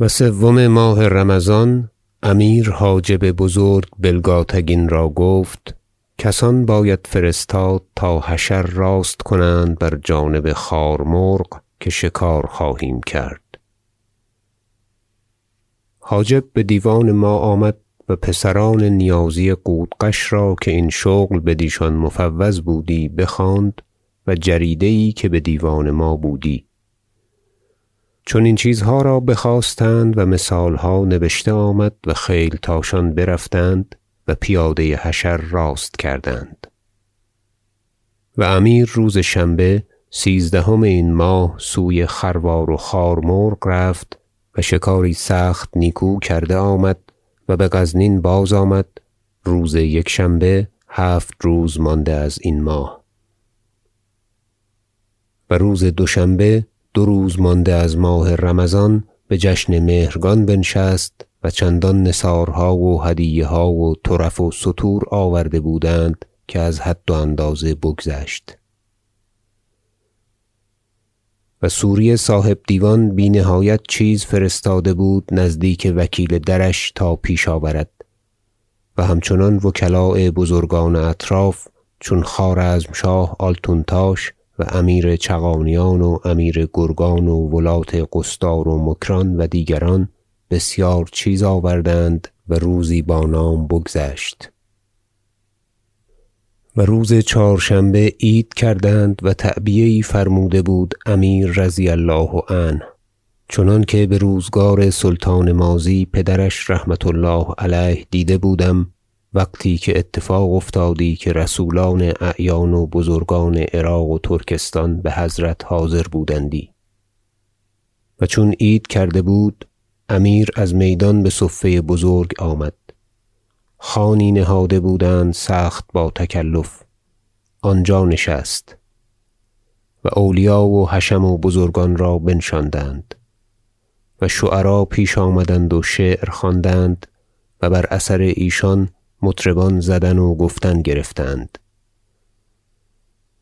و سوم ماه رمضان امیر حاجب بزرگ بلگاتگین را گفت کسان باید فرستاد تا حشر راست کنند بر جانب خار مرغ که شکار خواهیم کرد. حاجب بدیوان ما آمد و پسران نیازی قودقش را که این شغل بدیشان مفوض بودی بخواند و جریده یی که بدیوان ما بودی. چون این چیزها را بخواستند و مثالها نبشته آمد و خیلتاشان برفتند و پیاده حشر راست کردند. و امیر روز شنبه سیزدهم این ماه سوی خروار و خار مرغ رفت و شکاری سخت نیکو کرده آمد و بغزنین بازآمد روز یکشنبه هفت روز مانده از این ماه. و روز دوشنبه دو روز مانده از ماه رمضان بجشن مهرگان بنشست و چندان نثارها و هدیه ها و طرف و ستور آورده بودند که از حد و اندازه بگذشت. و سوری صاحب دیوان بی نهایت چیز فرستاده بود نزدیک وکیل درش تا پیش آورد. و همچنان وکلاء بزرگان اطراف چون خوارزمشاه آلتونتاش و امیر چغانیان و امیر گرگان و ولات قصدار و مکران و دیگران بسیار چیز آوردند و روزی با نام بگذشت. و روز چهارشنبه عید کردند و تعبیه فرموده بود امیر رضی الله عنه. چنانکه بروزگار سلطان ماضی پدرش رحمة الله علیه دیده بودم وقتی که اتفاق افتادی که رسولان اعیان و بزرگان عراق و ترکستان بحضرت حاضر بودندی. و چون عید کرده بود امیر از میدان بصفه بزرگ آمد. خوانی نهاده بودند سخت با تکلف. آنجا نشست. و اولیا و حشم و بزرگان را بنشاندند. و شعرا پیش آمدند و شعر خواندند و بر اثر ایشان مطربان زدن و گفتن گرفتند.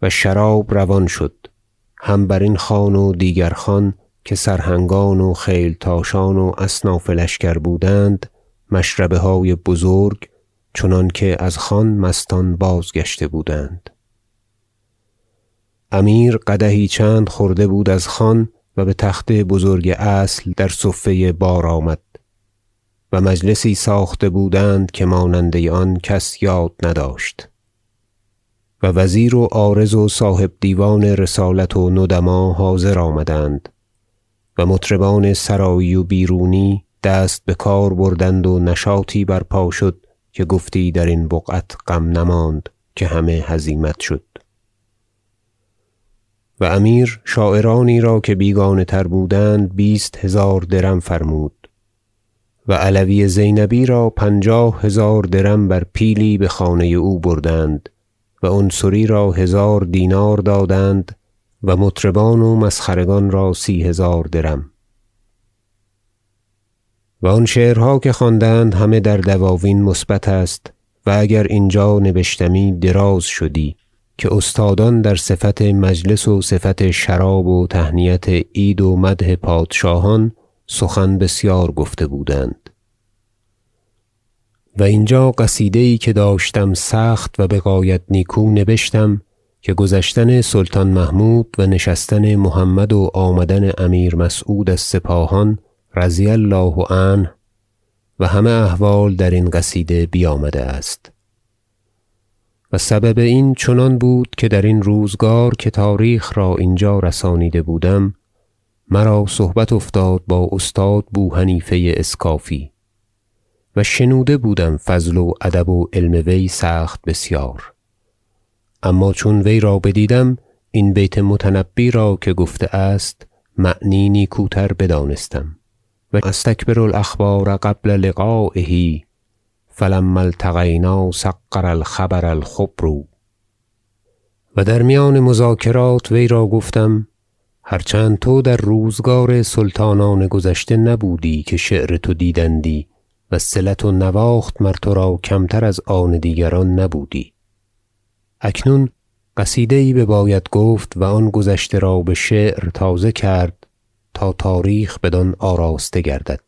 و شراب روان شد. هم برین خوان و دیگر خوان که سرهنگان و خیلتاشان و اصناف لشکر بودند مشربه های بزرگ چنانکه از خوان مستان بازگشته بودند. امیر قدحی چند خورده بود از خوان و بتخت بزرگ اصل در صفه بار آمد. و مجلسی ساخته بودند که ماننده آن کس یاد نداشت. و وزیر و عارض و صاحب دیوان رسالت و ندما حاضر آمدند و مطربان سرایی و بیرونی دست بکار بردند و نشاطی برپا شد که گفتی درین بقعت غم نماند که همه هزیمت شد. و امیر شاعرانی را که بیگانه تر بودند بیست هزار درم فرمود. و علوی زینبی را پنجاه هزار درم بر پیلی بخانه او بردند و عنصری را هزار دینار دادند و مطربان و مسخرگان را سی هزار درم. و آن شعرها که خواندند همه در دواوین مثبت است و اگر اینجا نبشتمی دراز شدی که استادان در صفت مجلس و صفت شراب و تهنیت عید و مدح پادشاهان سخن بسیار گفته بودند. و اینجا قصیده یی که داشتم سخت و بغایت نیکو نبشتم که گذشتن سلطان محمود و نشستن محمد و آمدن امیر مسعود از سپاهان رضی الله عنه و همه احوال درین قصیده بیامده است. و سبب این چنان بود که درین روزگار که تاریخ را اینجا رسانیده بودم مرا صحبت افتاد با استاد بوحنیفه اسکافی و شنوده بودم فضل و ادب و علم وی سخت بسیار. اما چون وی را بدیدم این بیت متنبی را که گفته است معنی نیکوتر بدانستم و استکبر الاخبار قبل لقایه فلما التقینا صغر الخبر الخبر. و در میان مذاکرات وی را گفتم هر چند تو در روزگار سلطانان گذشته نبودی که شعر تو دیدندی وصلت و نواخت مر ترا کمتر از آن دیگران نبودی. اکنون قصیده یی بباید گفت و آن گذشته را بشعر تازه کرد تا تاریخ بدان آراسته گردد.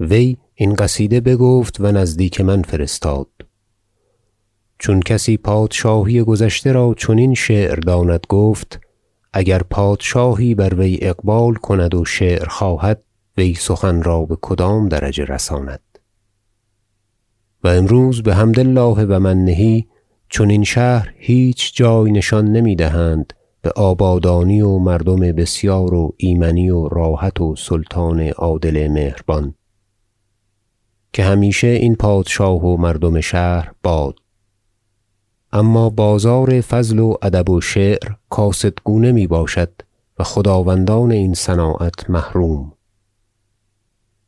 وی این قصیده بگفت و نزدیک من فرستاد. چون کسی پادشاهی گذشته را چنین شعر داند گفت اگر پادشاهی بر وی اقبال کند و شعر خواهد وی سخن را به کدام درجه رساند؟ و امروز بحمد الله و منه چنین شهر هیچ جای نشان نمی‌دهند بآبادانی و مردم بسیار و ایمنی و راحت و سلطان عادل مهربان که همیشه این پادشاه و مردم شهر باد اما بازار فضل و ادب و شعر کاسدگونه می باشد و خداوندان این صناعت محروم.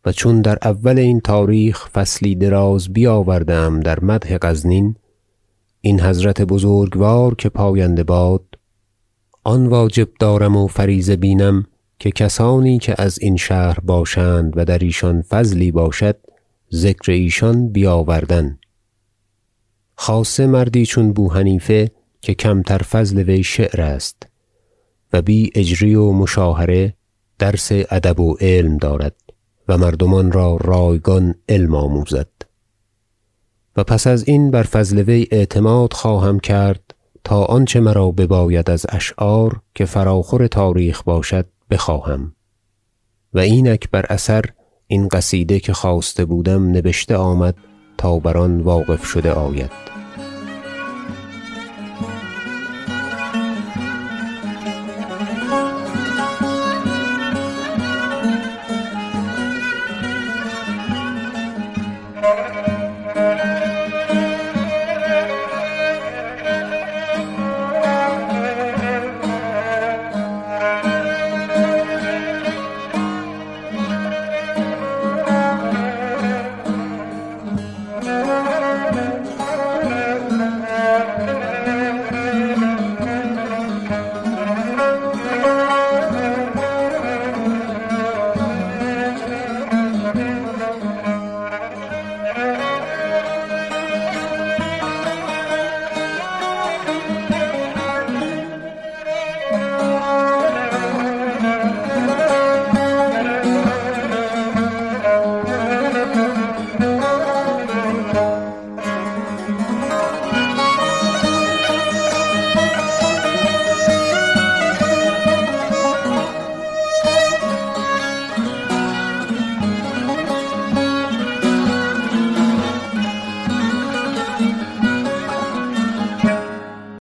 و چون در اول این تاریخ فصلی دراز بیاورده ام در مدح غزنین این حضرت بزرگوار که پاینده باد آن واجب دارم و فریضه بینم که کسانی که از این شهر باشند و در ایشان فضلی باشد ذکر ایشان بیاوردن خاصه مردی چون بوحنیفه که کمتر فضل وی شعر است و بی اجری و مشاهره درس ادب و علم دارد و مردمان را رایگان علم آموزد. و پس از این بر فضل وی اعتماد خواهم کرد تا آنچه مرا بباید از اشعار که فراخور تاریخ باشد بخواهم. و اینک بر اثر این قصیده که خواسته بودم نبشته آمد تا بر واقف شده آید.